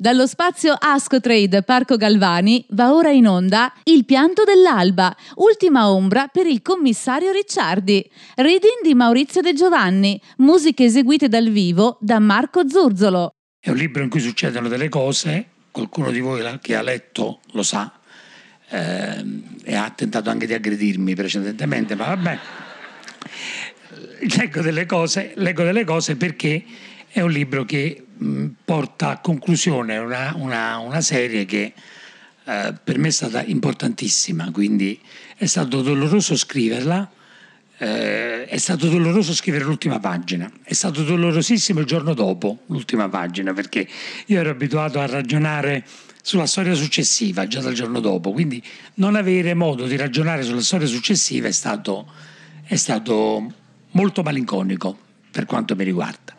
Dallo spazio Ascotrade Parco Galvani va ora in onda Il pianto dell'alba, ultima ombra per il commissario Ricciardi. Reading di Maurizio De Giovanni, musiche eseguite dal vivo da Marco Zurzolo. È un libro in cui succedono delle cose, qualcuno di voi che ha letto lo sa, eh, e ha tentato anche di aggredirmi precedentemente, ma vabbè. Leggo delle cose, leggo delle cose perché è un libro che mh, porta a conclusione una, una, una serie che eh, per me è stata importantissima, quindi è stato doloroso scriverla, eh, è stato doloroso scrivere l'ultima pagina, è stato dolorosissimo il giorno dopo l'ultima pagina, perché io ero abituato a ragionare sulla storia successiva già dal giorno dopo, quindi non avere modo di ragionare sulla storia successiva è stato, è stato molto malinconico per quanto mi riguarda.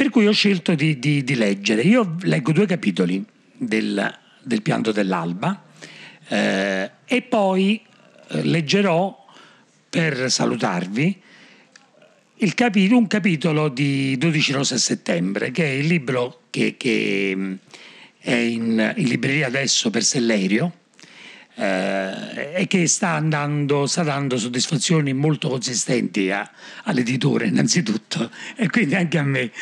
Per cui ho scelto di, di, di leggere. Io leggo due capitoli del, del pianto dell'alba eh, e poi eh, leggerò per salutarvi capitolo, un capitolo di 12 rose a settembre, che è il libro che, che mm, è in, in libreria adesso per Sellerio eh, e che sta, andando, sta dando soddisfazioni molto consistenti a, all'editore innanzitutto e quindi anche a me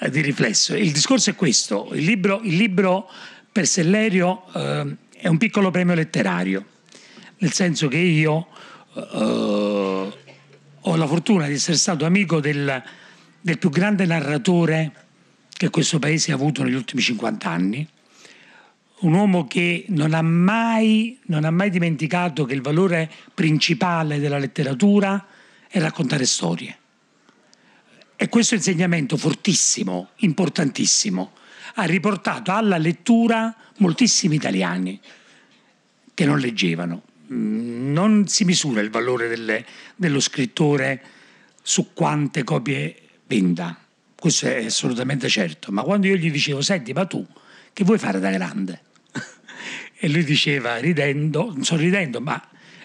eh, di riflesso. Il discorso è questo, il libro, il libro per Sellerio eh, è un piccolo premio letterario, nel senso che io eh, ho la fortuna di essere stato amico del, del più grande narratore che questo paese ha avuto negli ultimi 50 anni, un uomo che non ha, mai, non ha mai dimenticato che il valore principale della letteratura è raccontare storie. E questo insegnamento fortissimo, importantissimo, ha riportato alla lettura moltissimi italiani che non leggevano. Non si misura il valore delle, dello scrittore su quante copie venda, questo è assolutamente certo, ma quando io gli dicevo, senti, ma tu che vuoi fare da grande? e lui diceva, ridendo, sorridendo, ma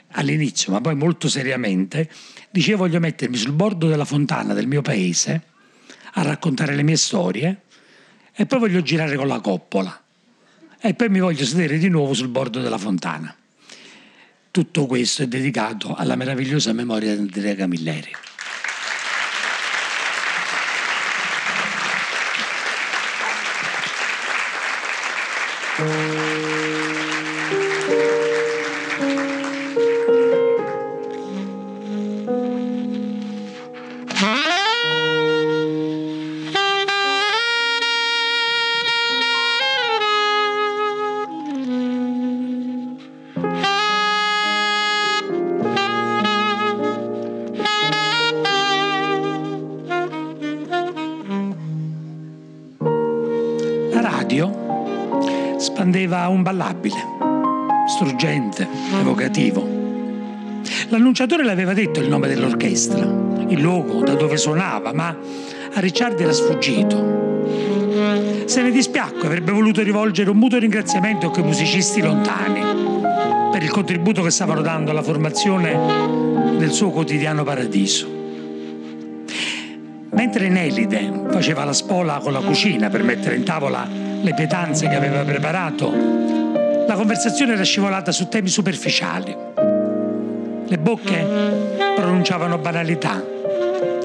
all'inizio, ma poi molto seriamente, diceva voglio mettermi sul bordo della fontana del mio paese a raccontare le mie storie e poi voglio girare con la coppola e poi mi voglio sedere di nuovo sul bordo della fontana. Tutto questo è dedicato alla meravigliosa memoria di Andrea Camilleri. L'annunciatore le aveva detto il nome dell'orchestra, il luogo da dove suonava, ma a Ricciardi era sfuggito. Se ne dispiacque, avrebbe voluto rivolgere un muto ringraziamento a quei musicisti lontani per il contributo che stavano dando alla formazione del suo quotidiano paradiso. Mentre Nelide faceva la spola con la cucina per mettere in tavola le pietanze che aveva preparato, la conversazione era scivolata su temi superficiali. Le bocche pronunciavano banalità,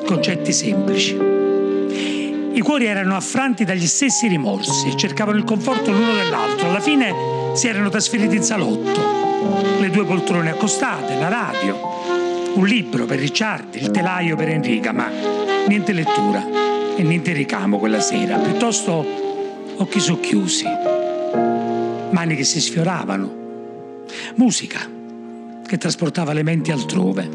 concetti semplici. I cuori erano affranti dagli stessi rimorsi e cercavano il conforto l'uno dell'altro. Alla fine si erano trasferiti in salotto. Le due poltrone accostate, la radio, un libro per Ricciardi, il telaio per Enrica, ma niente lettura e niente ricamo quella sera. Piuttosto occhi socchiusi, mani che si sfioravano, musica che trasportava le menti altrove.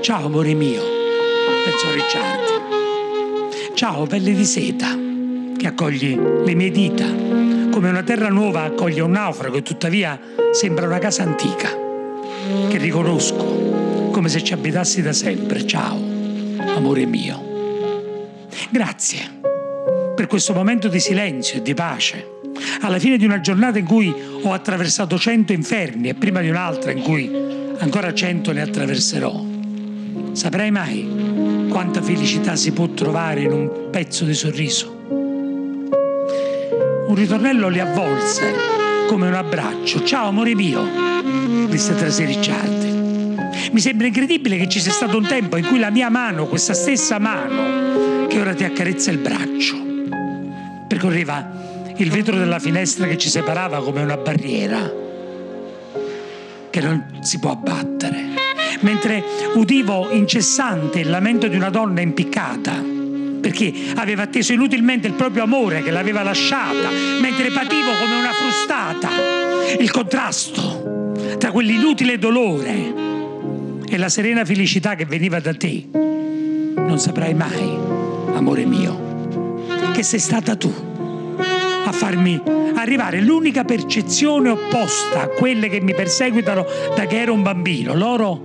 Ciao amore mio, pensò Ricciardi. Ciao pelle di seta che accogli le mie dita, come una terra nuova accoglie un naufrago e tuttavia sembra una casa antica, che riconosco come se ci abitassi da sempre. Ciao, amore mio. Grazie per questo momento di silenzio e di pace. Alla fine di una giornata in cui ho attraversato cento inferni e prima di un'altra in cui ancora cento ne attraverserò. Saprai mai quanta felicità si può trovare in un pezzo di sorriso? un ritornello li avvolse come un abbraccio. Ciao amore mio, disse Tracy Ricciardi. Mi sembra incredibile che ci sia stato un tempo in cui la mia mano, questa stessa mano, che ora ti accarezza il braccio, percorreva il vetro della finestra che ci separava come una barriera che non si può abbattere. Mentre udivo incessante il lamento di una donna impiccata, perché aveva atteso inutilmente il proprio amore che l'aveva lasciata, mentre pativo come una frustata il contrasto tra quell'inutile dolore e la serena felicità che veniva da te. Non saprai mai, amore mio, che sei stata tu farmi arrivare l'unica percezione opposta a quelle che mi perseguitano da che ero un bambino. Loro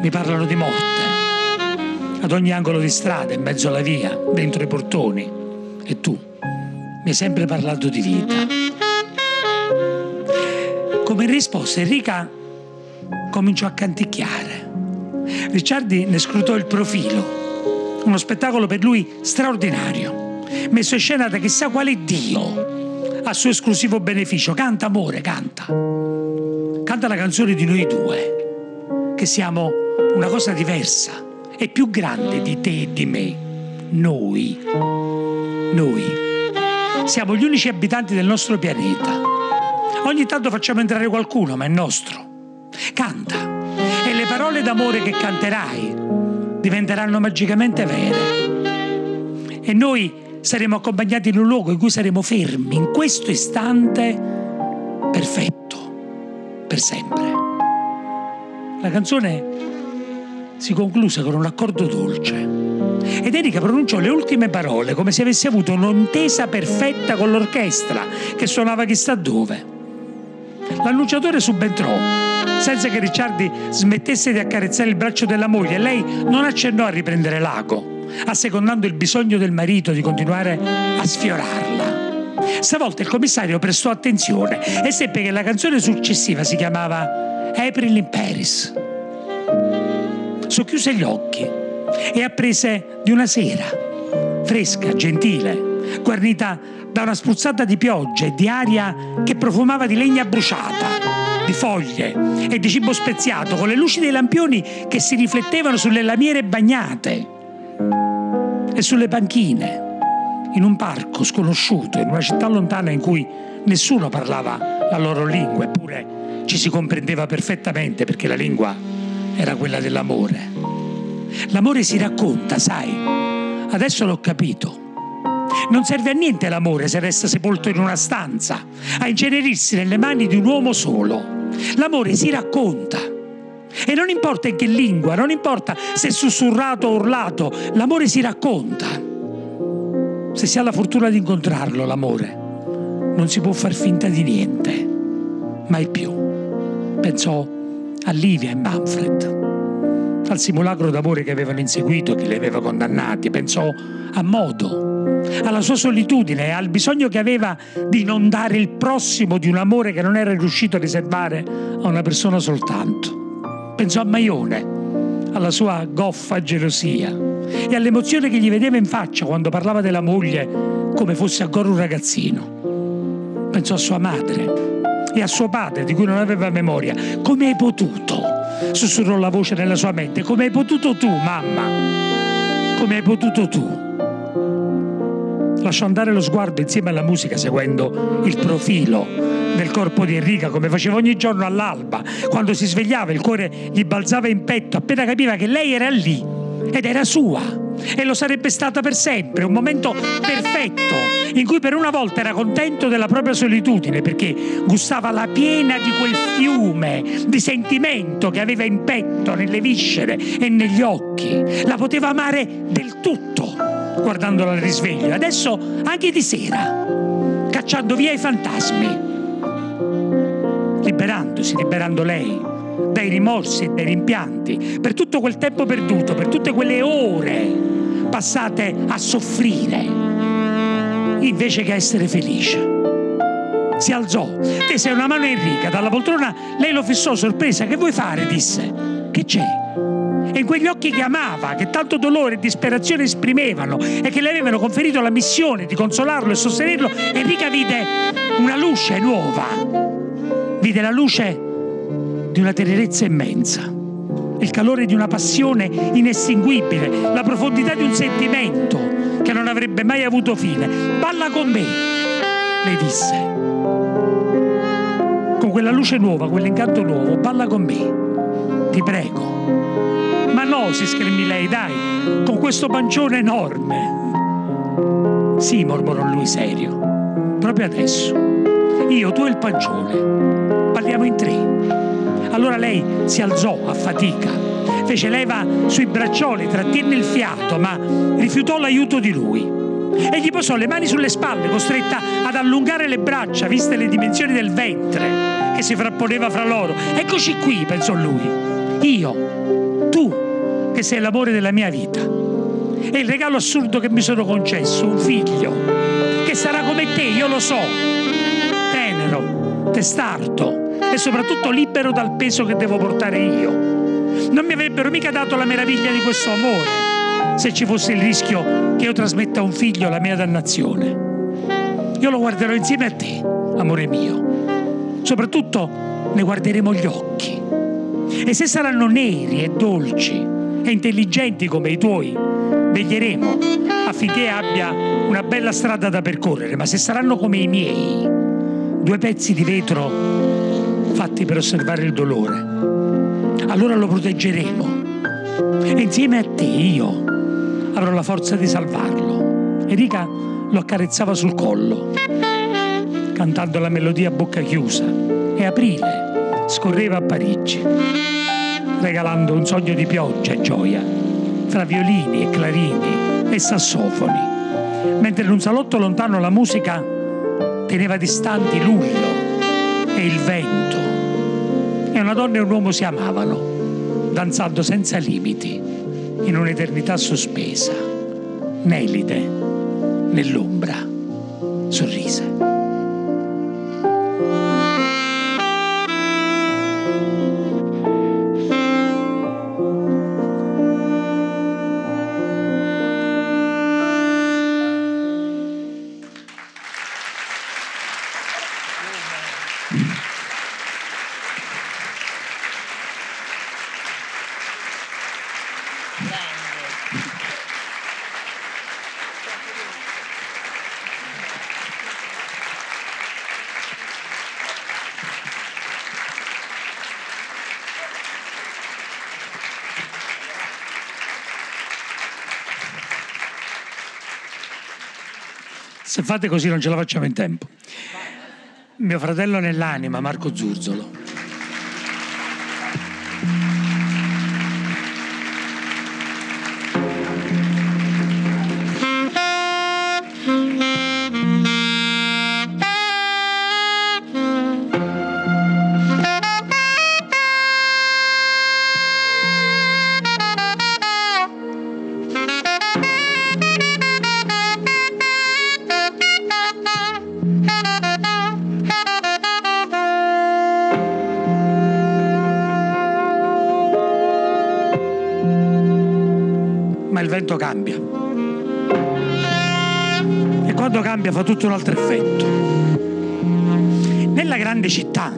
mi parlano di morte ad ogni angolo di strada, in mezzo alla via, dentro i portoni. E tu mi hai sempre parlato di vita. Come risposta Enrica cominciò a canticchiare. Ricciardi ne scrutò il profilo, uno spettacolo per lui straordinario, messo in scena da chissà quale Dio a suo esclusivo beneficio. Canta amore, canta. Canta la canzone di noi due, che siamo una cosa diversa e più grande di te e di me. Noi. Noi. Siamo gli unici abitanti del nostro pianeta. Ogni tanto facciamo entrare qualcuno, ma è nostro. Canta. E le parole d'amore che canterai diventeranno magicamente vere. E noi saremo accompagnati in un luogo in cui saremo fermi, in questo istante perfetto, per sempre. La canzone si concluse con un accordo dolce. Ed Erika pronunciò le ultime parole come se avesse avuto un'intesa perfetta con l'orchestra che suonava chissà dove. L'annunciatore subentrò, senza che Ricciardi smettesse di accarezzare il braccio della moglie. Lei non accennò a riprendere l'ago, assecondando il bisogno del marito di continuare a sfiorarla. Stavolta il commissario prestò attenzione e seppe che la canzone successiva si chiamava April in Paris socchiuse gli occhi e apprese di una sera, fresca, gentile, guarnita da una spruzzata di pioggia e di aria che profumava di legna bruciata, di foglie e di cibo speziato, con le luci dei lampioni che si riflettevano sulle lamiere bagnate e sulle panchine, in un parco sconosciuto, in una città lontana in cui nessuno parlava la loro lingua, eppure ci si comprendeva perfettamente perché la lingua era quella dell'amore. L'amore si racconta, sai. Adesso l'ho capito. Non serve a niente l'amore se resta sepolto in una stanza, a incenerirsi nelle mani di un uomo solo. L'amore si racconta. E non importa in che lingua, non importa se sussurrato o urlato, l'amore si racconta. Se si ha la fortuna di incontrarlo, l'amore, non si può far finta di niente. Mai più. Pensò a Livia e Manfred, al simulacro d'amore che avevano inseguito che li aveva condannati, pensò a modo, alla sua solitudine, al bisogno che aveva di inondare il prossimo di un amore che non era riuscito a riservare a una persona soltanto. Pensò a Maione, alla sua goffa gelosia e all'emozione che gli vedeva in faccia quando parlava della moglie come fosse ancora un ragazzino. Pensò a sua madre e a suo padre di cui non aveva memoria. Come hai potuto? Sussurrò la voce nella sua mente. Come hai potuto tu, mamma? Come hai potuto tu? Lasciò andare lo sguardo insieme alla musica seguendo il profilo corpo di Enrica come faceva ogni giorno all'alba. Quando si svegliava il cuore gli balzava in petto appena capiva che lei era lì ed era sua e lo sarebbe stata per sempre, un momento perfetto in cui per una volta era contento della propria solitudine perché gustava la piena di quel fiume di sentimento che aveva in petto, nelle viscere e negli occhi. La poteva amare del tutto guardandola al risveglio, adesso anche di sera, cacciando via i fantasmi, liberandosi, liberando lei dai rimorsi e dai rimpianti, per tutto quel tempo perduto, per tutte quelle ore passate a soffrire, invece che a essere felice. Si alzò, tese una mano a Enrica dalla poltrona, lei lo fissò sorpresa. Che vuoi fare? disse. Che c'è? e in quegli occhi che amava, che tanto dolore e disperazione esprimevano e che le avevano conferito la missione di consolarlo e sostenerlo, Enrica vide una luce nuova, vide la luce di una tenerezza immensa, il calore di una passione inestinguibile, la profondità di un sentimento che non avrebbe mai avuto fine. Balla con me, le disse. Con quella luce nuova, quell'incanto nuovo, balla con me, ti prego. Ma no, si schermì lei, dai, con questo pancione enorme. Sì, mormorò lui serio, proprio adesso. Io, tu e il pancione, parliamo in tre. Allora lei si alzò a fatica, fece leva sui braccioli, trattenne il fiato, ma rifiutò l'aiuto di lui. E gli posò le mani sulle spalle, costretta ad allungare le braccia, viste le dimensioni del ventre che si frapponeva fra loro. Eccoci qui, pensò lui. Io, tu, che sei l'amore della mia vita. E il regalo assurdo che mi sono concesso, un figlio, che sarà come te, io lo so, tenero, testardo, e soprattutto libero dal peso che devo portare io. Non mi avrebbero mica dato la meraviglia di questo amore se ci fosse il rischio che io trasmetta a un figlio la mia dannazione. Io lo guarderò insieme a te, amore mio. Soprattutto ne guarderemo gli occhi. E se saranno neri e dolci e intelligenti come i tuoi, veglieremo affinché abbia una bella strada da percorrere, ma se saranno come i miei, due pezzi di vetro fatti per osservare il dolore. Allora lo proteggeremo. E insieme a te io avrò la forza di salvarlo. Enrica lo accarezzava sul collo, cantando la melodia a bocca chiusa. E aprile scorreva a Parigi, regalando un sogno di pioggia e gioia, fra violini e clarini e sassofoni. Mentre in un salotto lontano la musica teneva distanti l'urlo e il vento. E una donna e un uomo si amavano, danzando senza limiti, in un'eternità sospesa. Nelide, nell'ombra, sorrise. Fate così non ce la facciamo in tempo. Mio fratello nell'anima, Marco Zurzolo. Vento cambia. E quando cambia fa tutto un altro effetto. Nella grande città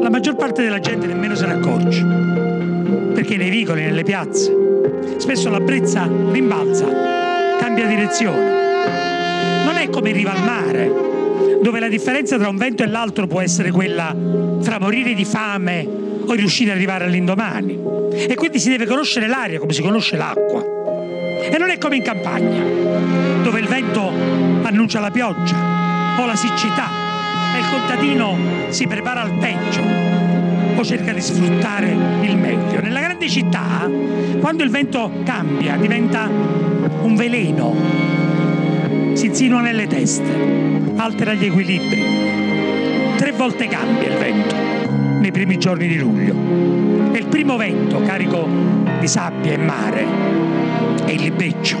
la maggior parte della gente nemmeno se ne accorge, perché nei vicoli, nelle piazze, spesso la brezza rimbalza, cambia direzione. Non è come in riva al mare, dove la differenza tra un vento e l'altro può essere quella tra morire di fame o riuscire ad arrivare all'indomani. E quindi si deve conoscere l'aria come si conosce l'acqua. È come in campagna, dove il vento annuncia la pioggia o la siccità e il contadino si prepara al peggio o cerca di sfruttare il meglio. Nella grande città, quando il vento cambia, diventa un veleno, si insinua nelle teste, altera gli equilibri. Tre volte cambia il vento nei primi giorni di luglio. E il primo vento, carico di sabbia e mare, è il libeccio.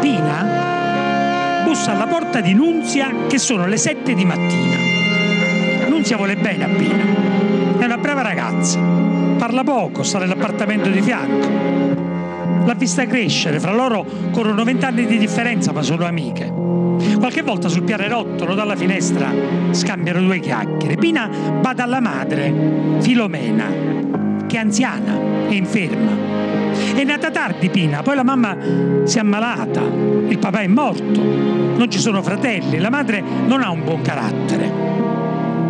Pina bussa alla porta di Nunzia che sono le sette di mattina. Nunzia vuole bene a Pina È una brava ragazza. Parla poco, sta nell'appartamento di fianco. L'ha vista crescere, fra loro corrono vent'anni di differenza, ma sono amiche. Qualche volta sul pianerottolo dalla finestra scambiano due chiacchiere. Pina va dalla madre, Filomena, che è anziana e inferma. È nata tardi Pina, poi la mamma si è ammalata, il papà è morto, non ci sono fratelli, la madre non ha un buon carattere.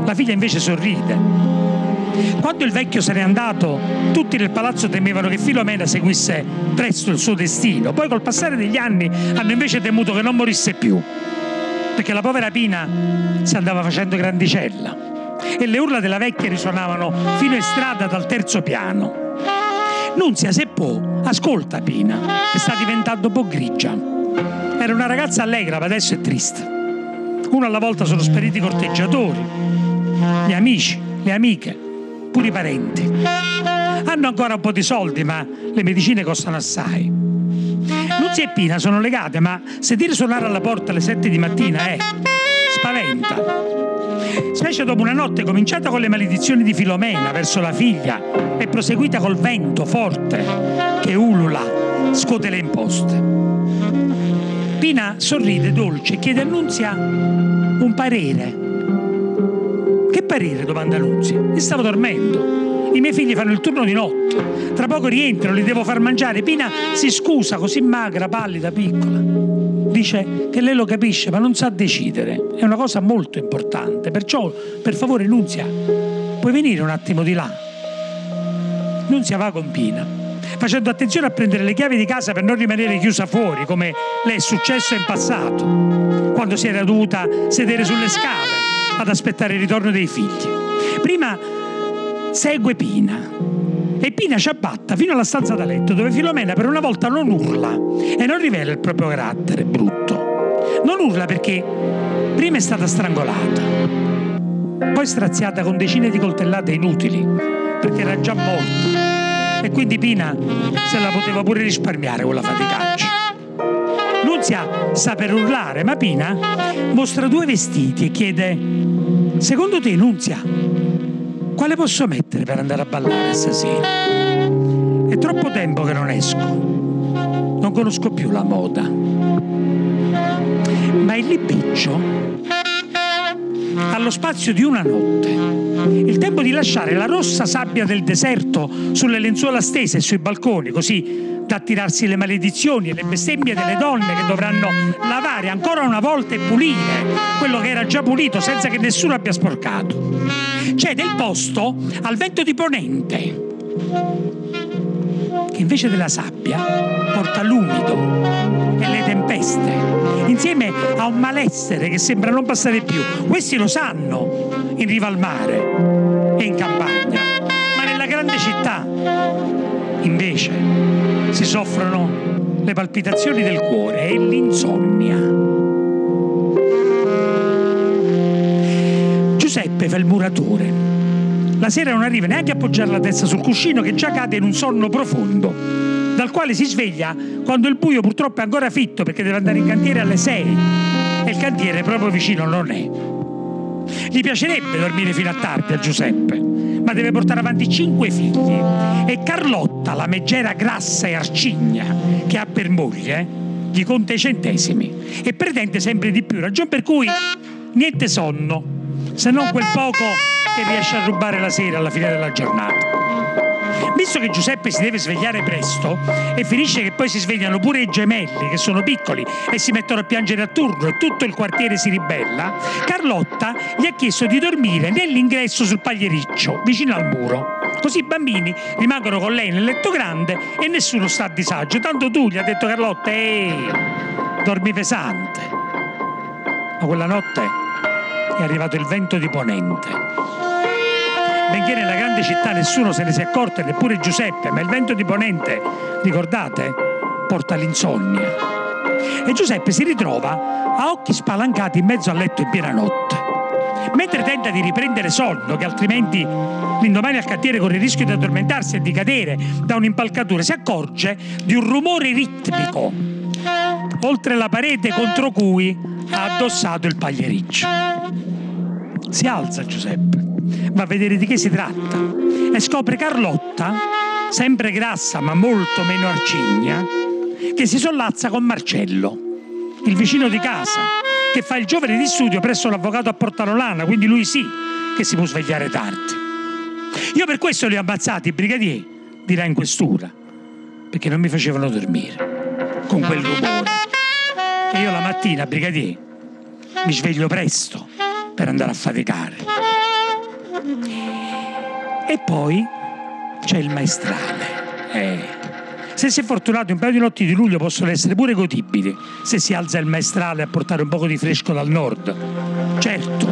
La figlia invece sorride. Quando il vecchio se n'è andato, tutti nel palazzo temevano che Filomena seguisse presto il suo destino. Poi col passare degli anni hanno invece temuto che non morisse più, perché la povera Pina si andava facendo grandicella e le urla della vecchia risuonavano fino in strada dal terzo piano. Nunzia, se può, ascolta Pina, che sta diventando un po' grigia. Era una ragazza allegra, ma adesso è triste. Uno alla volta sono spariti i corteggiatori, gli amici, le amiche, pure i parenti. Hanno ancora un po' di soldi, ma le medicine costano assai. Nunzia e Pina sono legate, ma sentire suonare alla porta alle 7 di mattina, eh, spaventa specie dopo una notte cominciata con le maledizioni di Filomena verso la figlia e proseguita col vento forte che ulula, scuote le imposte. Pina sorride dolce e chiede a Nunzia un parere. Che parere? domanda Nunzia. Io stavo dormendo. I miei figli fanno il turno di notte. Tra poco rientrano, li devo far mangiare. Pina si scusa, così magra, pallida, piccola dice che lei lo capisce ma non sa decidere. È una cosa molto importante. Perciò, per favore, Nunzia, puoi venire un attimo di là? Nunzia va con Pina, facendo attenzione a prendere le chiavi di casa per non rimanere chiusa fuori, come le è successo in passato, quando si era dovuta sedere sulle scale ad aspettare il ritorno dei figli. Prima segue Pina e Pina ci abbatta fino alla stanza da letto dove Filomena per una volta non urla e non rivela il proprio carattere brutto. Non urla perché prima è stata strangolata, poi straziata con decine di coltellate inutili perché era già morta e quindi Pina se la poteva pure risparmiare con la faticaccia. Nunzia sta per urlare, ma Pina mostra due vestiti e chiede: Secondo te, Nunzia, quale posso mettere per andare a ballare stasera? È troppo tempo che non esco. Non conosco più la moda. Ma il libiccio allo spazio di una notte. Il tempo di lasciare la rossa sabbia del deserto sulle lenzuola stese e sui balconi, così da attirarsi le maledizioni e le bestemmie delle donne che dovranno lavare ancora una volta e pulire quello che era già pulito senza che nessuno abbia sporcato c'è del posto al vento di ponente, che invece della sabbia porta l'umido e le tempeste, insieme a un malessere che sembra non passare più. Questi lo sanno in riva al mare e in campagna, ma nella grande città invece si soffrono le palpitazioni del cuore e l'insonnia. Giuseppe fa il muratore. La sera non arriva neanche a appoggiare la testa sul cuscino che già cade in un sonno profondo, dal quale si sveglia quando il buio purtroppo è ancora fitto perché deve andare in cantiere alle 6 e il cantiere proprio vicino non è. Gli piacerebbe dormire fino a tardi a Giuseppe, ma deve portare avanti cinque figli e Carlotta, la meggera grassa e arcigna che ha per moglie, gli conta i centesimi e pretende sempre di più, ragion per cui niente sonno se non quel poco che riesce a rubare la sera alla fine della giornata. Visto che Giuseppe si deve svegliare presto e finisce che poi si svegliano pure i gemelli che sono piccoli e si mettono a piangere a turno e tutto il quartiere si ribella, Carlotta gli ha chiesto di dormire nell'ingresso sul pagliericcio, vicino al muro. Così i bambini rimangono con lei nel letto grande e nessuno sta a disagio. Tanto tu gli ha detto Carlotta, ehi, dormi pesante. Ma quella notte è arrivato il vento di ponente. Benché nella grande città nessuno se ne sia accorto, neppure Giuseppe, ma il vento di ponente, ricordate, porta l'insonnia. E Giuseppe si ritrova a occhi spalancati in mezzo al letto in piena notte. Mentre tenta di riprendere sonno, che altrimenti l'indomani al cantiere corre il rischio di addormentarsi e di cadere da un'impalcatura, si accorge di un rumore ritmico oltre la parete contro cui ha addossato il pagliericcio. Si alza Giuseppe va a vedere di che si tratta e scopre Carlotta, sempre grassa ma molto meno arcigna, che si sollazza con Marcello, il vicino di casa, che fa il giovane di studio presso l'avvocato a Portarolana, quindi lui sì che si può svegliare tardi. Io per questo li ho ammazzati, i brigadier, dirà in questura, perché non mi facevano dormire con quel rumore. E io la mattina, brigadier, mi sveglio presto per andare a faticare. E poi c'è il maestrale. Eh. Se si è fortunato, un paio di notti di luglio possono essere pure godibili se si alza il maestrale a portare un poco di fresco dal nord. Certo,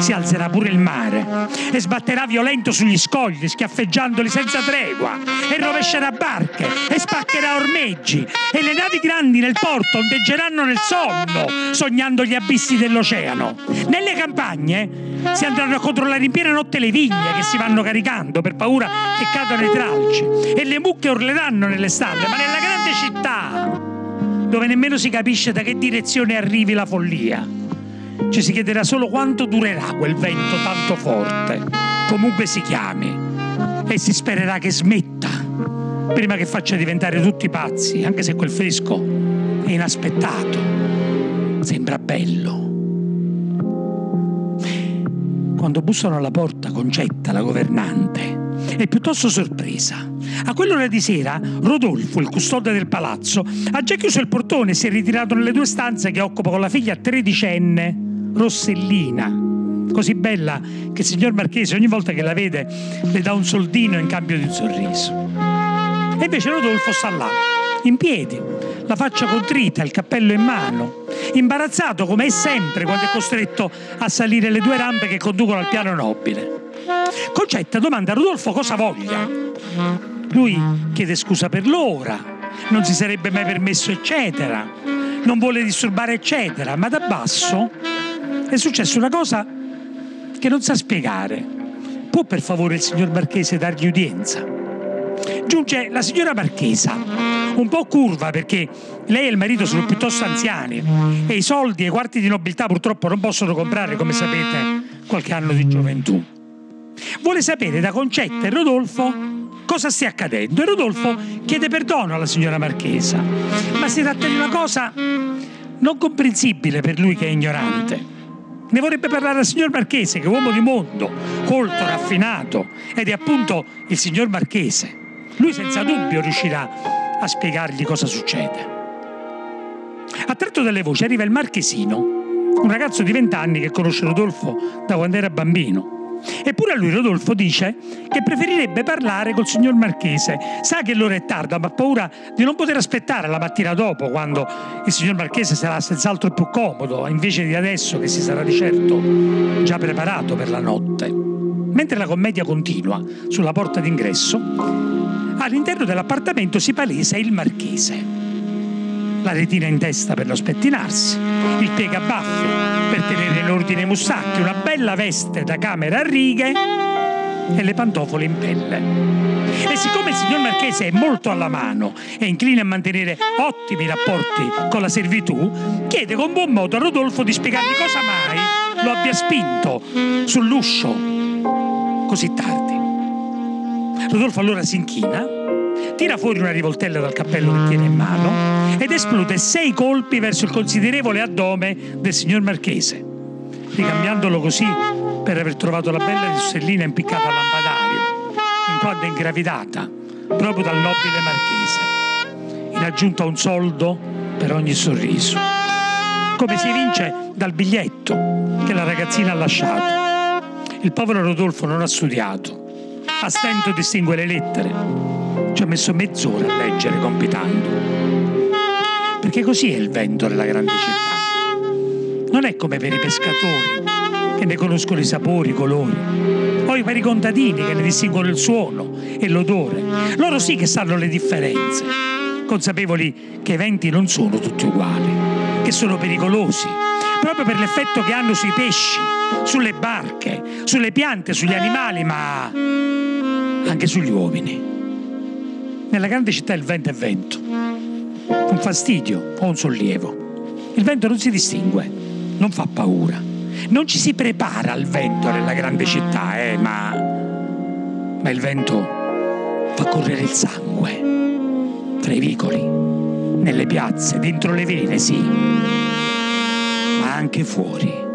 si alzerà pure il mare e sbatterà violento sugli scogli, schiaffeggiandoli senza tregua, e rovescerà barche e spaccherà ormeggi, e le navi grandi nel porto ondeggeranno nel sonno, sognando gli abissi dell'oceano. Nelle campagne si andranno a controllare in piena notte le vigne che si vanno caricando per paura che cadano i tralci, e le mucche urleranno nelle stalle, ma nella grande città, dove nemmeno si capisce da che direzione arrivi la follia ci si chiederà solo quanto durerà quel vento tanto forte, comunque si chiami, e si spererà che smetta. Prima che faccia diventare tutti pazzi, anche se quel fresco è inaspettato, sembra bello. Quando bussano alla porta Concetta, la governante, è piuttosto sorpresa. A quell'ora di sera, Rodolfo, il custode del palazzo, ha già chiuso il portone e si è ritirato nelle due stanze che occupa con la figlia tredicenne rossellina, così bella che il signor Marchese ogni volta che la vede le dà un soldino in cambio di un sorriso. E invece Rodolfo sta là, in piedi, la faccia contrita, il cappello in mano, imbarazzato come è sempre quando è costretto a salire le due rampe che conducono al piano nobile. Concetta domanda a Rodolfo cosa voglia. Lui chiede scusa per l'ora, non si sarebbe mai permesso, eccetera, non vuole disturbare, eccetera, ma da basso è successa una cosa che non sa spiegare. Può per favore il signor Marchese dargli udienza? Giunge la signora Marchesa, un po' curva perché lei e il marito sono piuttosto anziani e i soldi e i quarti di nobiltà purtroppo non possono comprare, come sapete, qualche anno di gioventù. Vuole sapere da Concetta e Rodolfo cosa stia accadendo e Rodolfo chiede perdono alla signora Marchesa, ma si tratta di una cosa non comprensibile per lui che è ignorante. Ne vorrebbe parlare al signor Marchese, che è uomo di mondo, colto, raffinato, ed è appunto il signor Marchese. Lui senza dubbio riuscirà a spiegargli cosa succede. Attratto dalle voci arriva il marchesino, un ragazzo di vent'anni che conosce Rodolfo da quando era bambino Eppure lui Rodolfo dice che preferirebbe parlare col signor Marchese. Sa che l'ora è tarda, ma ha paura di non poter aspettare la mattina dopo, quando il signor Marchese sarà senz'altro più comodo, invece di adesso che si sarà di certo già preparato per la notte. Mentre la commedia continua sulla porta d'ingresso, all'interno dell'appartamento si palesa il Marchese la retina in testa per non spettinarsi, il piegabaffi per tenere in ordine i mustacchi, una bella veste da camera a righe e le pantofole in pelle. E siccome il signor Marchese è molto alla mano e incline a mantenere ottimi rapporti con la servitù, chiede con buon modo a Rodolfo di spiegargli cosa mai lo abbia spinto sull'uscio così tardi. Rodolfo allora si inchina tira fuori una rivoltella dal cappello che tiene in mano ed esplode sei colpi verso il considerevole addome del signor Marchese, ricambiandolo così per aver trovato la bella rissellina impiccata al lampadario, in quanto ingravidata proprio dal nobile Marchese, in aggiunta un soldo per ogni sorriso, come si evince dal biglietto che la ragazzina ha lasciato. Il povero Rodolfo non ha studiato, a stento distingue le lettere ci ho messo mezz'ora a leggere compitando. Perché così è il vento della grande città. Non è come per i pescatori che ne conoscono i sapori, i colori, o per i contadini che ne distinguono il suono e l'odore. Loro sì che sanno le differenze, consapevoli che i venti non sono tutti uguali, che sono pericolosi, proprio per l'effetto che hanno sui pesci, sulle barche, sulle piante, sugli animali, ma anche sugli uomini. Nella grande città il vento è vento, un fastidio o un sollievo. Il vento non si distingue, non fa paura. Non ci si prepara al vento nella grande città, eh, ma, ma il vento fa correre il sangue tra i vicoli, nelle piazze, dentro le vene, sì, ma anche fuori.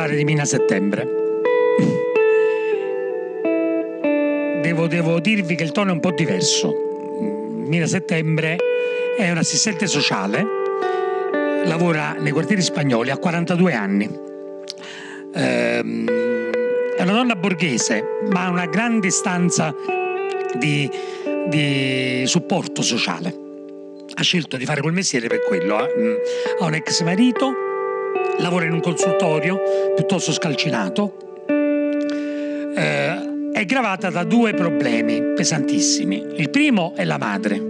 Parlare di Mina Settembre. Devo, devo dirvi che il tono è un po' diverso. Mina Settembre è un assistente sociale, lavora nei quartieri spagnoli, ha 42 anni. Ehm, è una donna borghese, ma ha una grande istanza di, di supporto sociale. Ha scelto di fare quel mestiere per quello. Eh. Ha un ex marito lavora in un consultorio piuttosto scalcinato, eh, è gravata da due problemi pesantissimi. Il primo è la madre.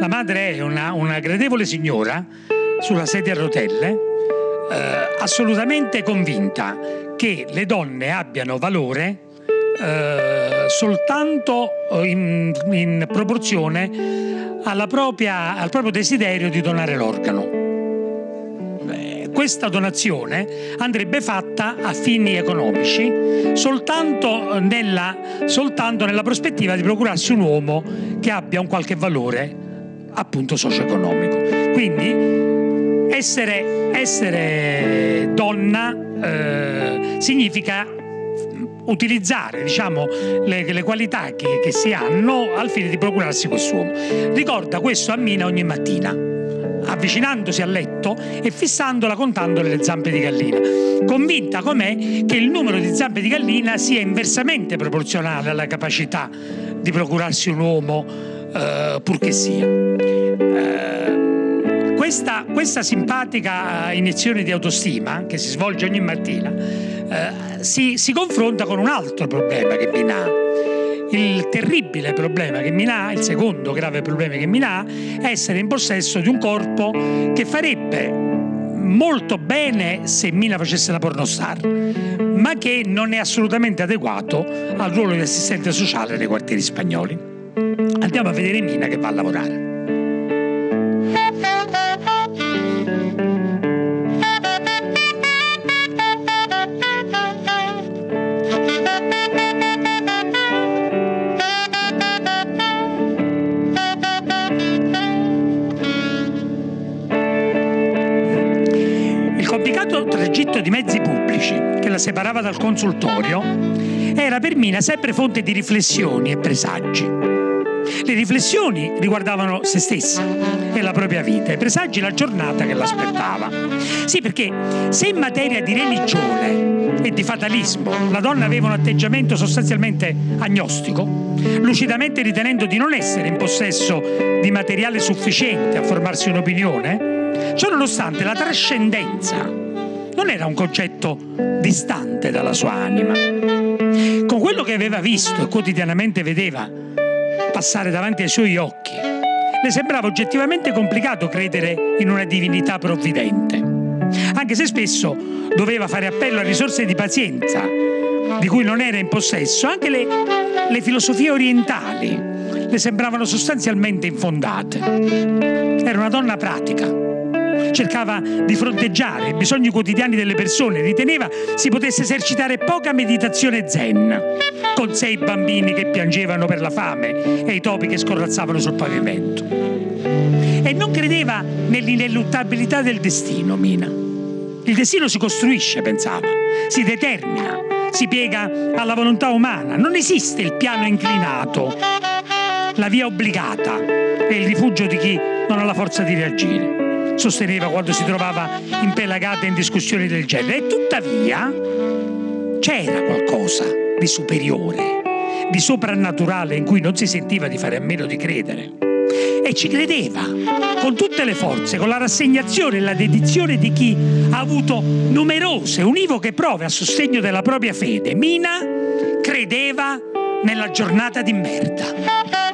La madre è una, una gradevole signora sulla sedia a rotelle, eh, assolutamente convinta che le donne abbiano valore eh, soltanto in, in proporzione propria, al proprio desiderio di donare l'organo questa donazione andrebbe fatta a fini economici soltanto nella, soltanto nella prospettiva di procurarsi un uomo che abbia un qualche valore appunto socio-economico. Quindi essere, essere donna eh, significa utilizzare diciamo, le, le qualità che, che, si hanno al fine di procurarsi quest'uomo. Ricorda questo a Mina ogni mattina avvicinandosi al letto e fissandola contandole le zampe di gallina, convinta com'è che il numero di zampe di gallina sia inversamente proporzionale alla capacità di procurarsi un uomo, eh, purché sia. Eh, questa, questa, simpatica iniezione di autostima che si svolge ogni mattina eh, si, si confronta con un altro problema che Pina ha il terribile problema che Milà, il secondo grave problema che Milà, è essere in possesso di un corpo che farebbe molto bene se Mina facesse la pornostar, ma che non è assolutamente adeguato al ruolo di assistente sociale nei quartieri spagnoli. Andiamo a vedere Mina che va a lavorare. Tragitto di mezzi pubblici che la separava dal consultorio era per Mina sempre fonte di riflessioni e presagi. Le riflessioni riguardavano se stessa e la propria vita, i presagi la giornata che l'aspettava. Sì, perché se in materia di religione e di fatalismo la donna aveva un atteggiamento sostanzialmente agnostico, lucidamente ritenendo di non essere in possesso di materiale sufficiente a formarsi un'opinione, ciò nonostante la trascendenza non era un concetto distante dalla sua anima. Con quello che aveva visto e quotidianamente vedeva passare davanti ai suoi occhi, le sembrava oggettivamente complicato credere in una divinità provvidente, anche se spesso doveva fare appello a risorse di pazienza di cui non era in possesso, anche le, le filosofie orientali le sembravano sostanzialmente infondate. Era una donna pratica cercava di fronteggiare i bisogni quotidiani delle persone, riteneva si potesse esercitare poca meditazione zen, con sei bambini che piangevano per la fame e i topi che scorrazzavano sul pavimento. E non credeva nell'ineluttabilità del destino, Mina. Il destino si costruisce, pensava, si determina, si piega alla volontà umana. Non esiste il piano inclinato, la via obbligata è il rifugio di chi non ha la forza di reagire. Sosteneva quando si trovava impelagata in discussioni del genere. E tuttavia c'era qualcosa di superiore, di soprannaturale in cui non si sentiva di fare a meno di credere. E ci credeva con tutte le forze, con la rassegnazione e la dedizione di chi ha avuto numerose, univoche prove a sostegno della propria fede. Mina credeva nella giornata di merda.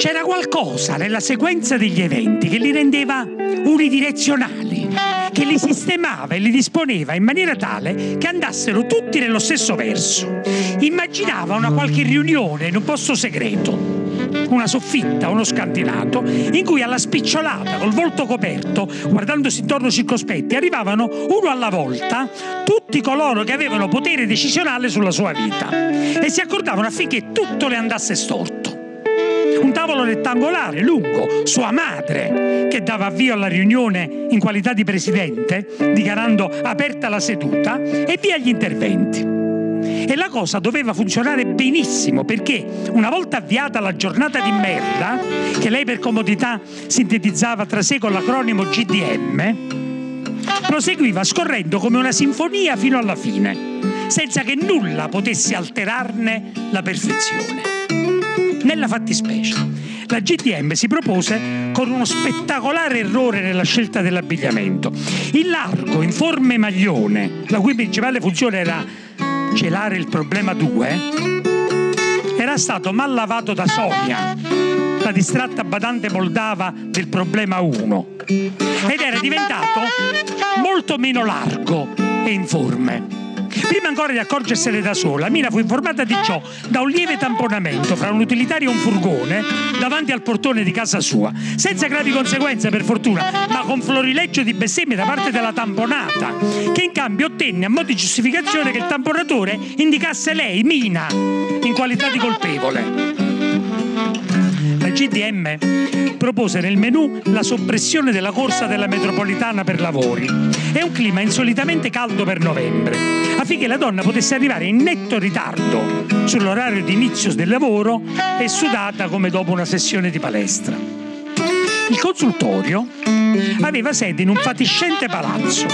C'era qualcosa nella sequenza degli eventi che li rendeva unidirezionali, che li sistemava e li disponeva in maniera tale che andassero tutti nello stesso verso. Immaginava una qualche riunione in un posto segreto, una soffitta, uno scantinato, in cui alla spicciolata, col volto coperto, guardandosi intorno circospetti, arrivavano uno alla volta tutti coloro che avevano potere decisionale sulla sua vita e si accordavano affinché tutto le andasse storto tavolo rettangolare lungo, sua madre, che dava avvio alla riunione in qualità di presidente, dichiarando aperta la seduta, e via gli interventi. E la cosa doveva funzionare benissimo perché una volta avviata la giornata di merda, che lei per comodità sintetizzava tra sé con l'acronimo GDM, proseguiva scorrendo come una sinfonia fino alla fine, senza che nulla potesse alterarne la perfezione. Nella fattispecie, la GTM si propose con uno spettacolare errore nella scelta dell'abbigliamento. Il largo in forme maglione, la cui principale funzione era celare il problema 2, era stato mal lavato da Sonia, la distratta badante moldava del problema 1, ed era diventato molto meno largo e informe. Prima ancora di accorgersene da sola, Mina fu informata di ciò da un lieve tamponamento fra un utilitario e un furgone davanti al portone di casa sua, senza gravi conseguenze per fortuna, ma con florileggio di bestemmie da parte della tamponata, che in cambio ottenne a mo' di giustificazione che il tamponatore indicasse lei, Mina, in qualità di colpevole. GDM propose nel menù la soppressione della corsa della metropolitana per lavori e un clima insolitamente caldo per novembre, affinché la donna potesse arrivare in netto ritardo sull'orario di inizio del lavoro e sudata come dopo una sessione di palestra. Il consultorio aveva sede in un fatiscente palazzo,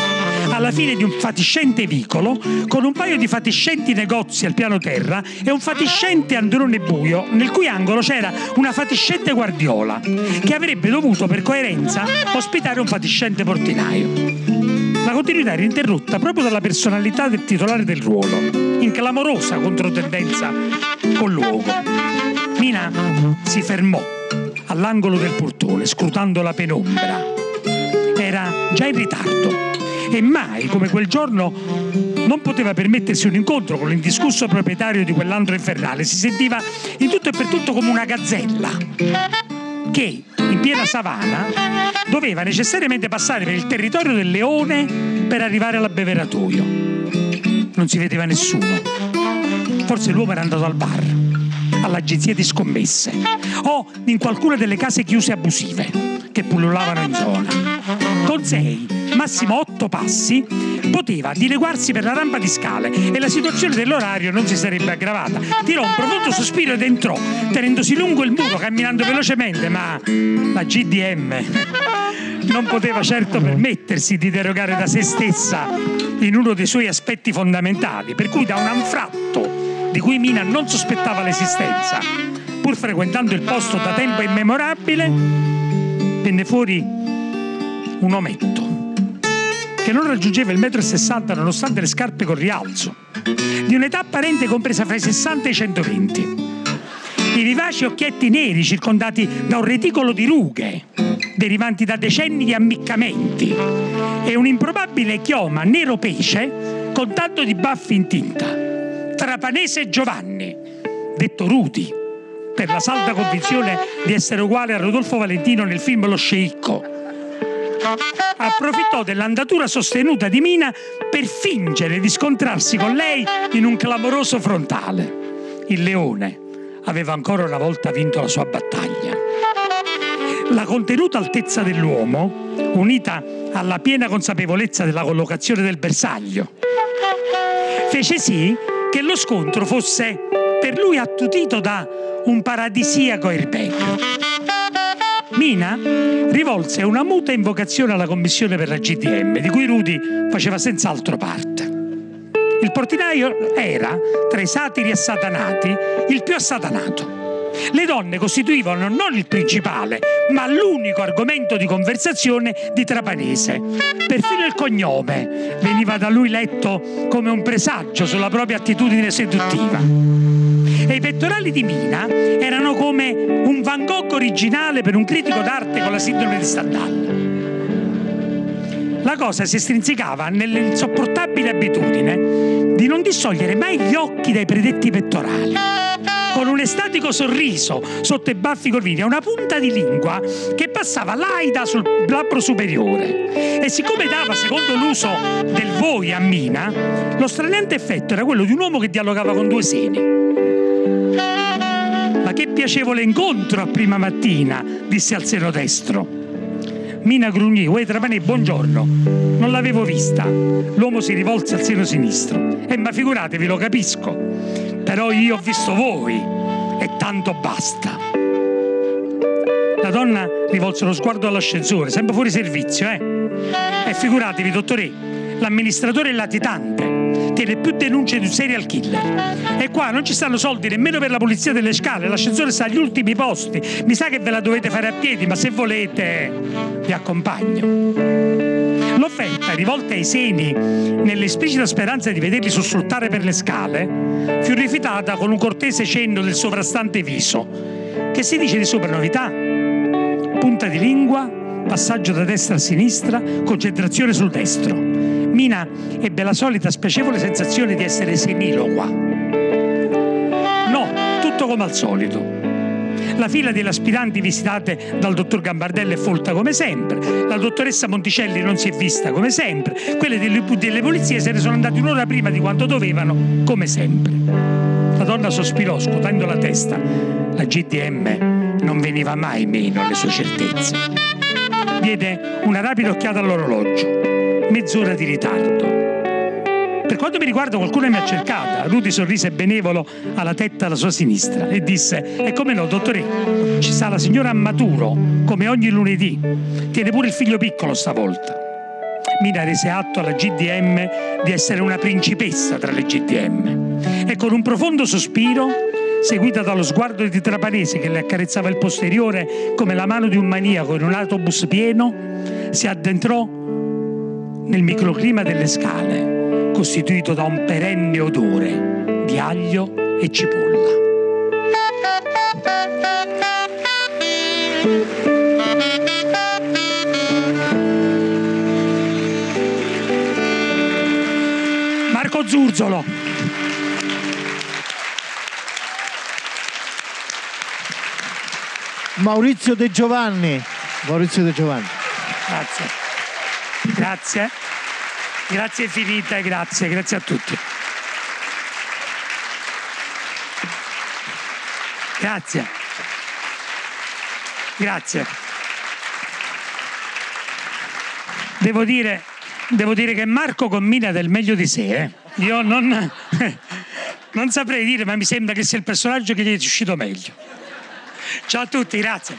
alla fine di un fatiscente vicolo, con un paio di fatiscenti negozi al piano terra e un fatiscente androne buio, nel cui angolo c'era una fatiscente guardiola, che avrebbe dovuto per coerenza ospitare un fatiscente portinaio. La continuità era interrotta proprio dalla personalità del titolare del ruolo, in clamorosa controtendenza col luogo. Mina si fermò all'angolo del portone, scrutando la penombra già in ritardo e mai come quel giorno non poteva permettersi un incontro con l'indiscusso proprietario di quell'andro infernale, si sentiva in tutto e per tutto come una gazzella che in piena savana doveva necessariamente passare per il territorio del leone per arrivare all'abbeveratoio. Non si vedeva nessuno. Forse l'uomo era andato al bar, all'agenzia di scommesse o in qualcuna delle case chiuse abusive che pullulavano in zona con sei, massimo otto passi, poteva dileguarsi per la rampa di scale e la situazione dell'orario non si sarebbe aggravata. Tirò un profondo sospiro ed entrò, tenendosi lungo il muro, camminando velocemente, ma la GDM non poteva certo permettersi di derogare da se stessa in uno dei suoi aspetti fondamentali, per cui da un anfratto di cui Mina non sospettava l'esistenza, pur frequentando il posto da tempo immemorabile, venne fuori un ometto che non raggiungeva il metro e sessanta nonostante le scarpe con rialzo, di un'età apparente compresa fra i 60 e i 120. I vivaci occhietti neri circondati da un reticolo di rughe, derivanti da decenni di ammiccamenti, e un improbabile chioma nero pesce con tanto di baffi in tinta. Trapanese Giovanni, detto Ruti, per la salda convinzione di essere uguale a Rodolfo Valentino nel film Lo sceicco approfittò dell'andatura sostenuta di Mina per fingere di scontrarsi con lei in un clamoroso frontale. Il leone aveva ancora una volta vinto la sua battaglia. La contenuta altezza dell'uomo, unita alla piena consapevolezza della collocazione del bersaglio, fece sì che lo scontro fosse per lui attutito da un paradisiaco airbag. Mina rivolse una muta invocazione alla commissione per la GDM, di cui Rudy faceva senz'altro parte. Il portinaio era, tra i satiri assatanati, il più assatanato. Le donne costituivano non il principale, ma l'unico argomento di conversazione di Trapanese. Perfino il cognome veniva da lui letto come un presagio sulla propria attitudine seduttiva. E i pettorali di Mina erano come un Van Gogh originale per un critico d'arte con la sindrome di Stendhal. La cosa si estrinsecava nell'insopportabile abitudine di non distogliere mai gli occhi dai predetti pettorali con un estatico sorriso sotto i baffi corvini e una punta di lingua che passava laida sul labbro superiore. E siccome dava, secondo l'uso del voi a Mina, lo straniante effetto era quello di un uomo che dialogava con due seni. Piacevole incontro a prima mattina, disse al seno destro. Mina grugnì, uè Trapanè, buongiorno. Non l'avevo vista. L'uomo si rivolse al seno sinistro. Eh, ma figuratevi, lo capisco però io ho visto voi e tanto basta. La donna rivolse lo sguardo all'ascensore, sempre fuori servizio, eh? E figuratevi, dottore, l'amministratore è latitante, tiene più denunce di un serial killer. E qua non ci stanno soldi nemmeno per la pulizia delle scale, l'ascensore sta agli ultimi posti. Mi sa che ve la dovete fare a piedi, ma se volete vi accompagno. L'offerta, rivolta ai seni nell'esplicita speranza di vederli sussultare per le scale, fu rifiutata con un cortese cenno del sovrastante viso. Che si dice di super novità? Punta di lingua, passaggio da destra a sinistra, concentrazione sul destro. Mina ebbe la solita spiacevole sensazione di essere seniloqua. No, tutto come al solito. La fila delle aspiranti visitate dal dottor Gambardella è folta come sempre. La dottoressa Monticelli non si è vista come sempre. Quelle delle, delle polizie se ne sono andate un'ora prima di quanto dovevano, come sempre. La donna sospirò, scuotendo la testa. La GDM non veniva mai meno alle sue certezze. Diede una rapida occhiata all'orologio. Mezz'ora di ritardo. Per quanto mi riguarda qualcuno mi ha cercata. Rudy sorrise benevolo alla tetta alla sua sinistra e disse, e come no, dottore, ci sta la signora Maturo, come ogni lunedì. Tiene pure il figlio piccolo stavolta. Mina rese atto alla GDM di essere una principessa tra le GDM e con un profondo sospiro, seguita dallo sguardo di Trapanese che le accarezzava il posteriore come la mano di un maniaco in un autobus pieno, si addentrò nel microclima delle scale costituito da un perenne odore di aglio e cipolla. Marco Zurzolo. Maurizio De Giovanni. Maurizio De Giovanni. Grazie. Grazie. Grazie infinite, grazie, grazie a tutti. Grazie. Grazie. Devo dire, devo dire che Marco combina del meglio di sé. Eh? Io non, non saprei dire, ma mi sembra che sia il personaggio che gli è uscito meglio. Ciao a tutti, grazie.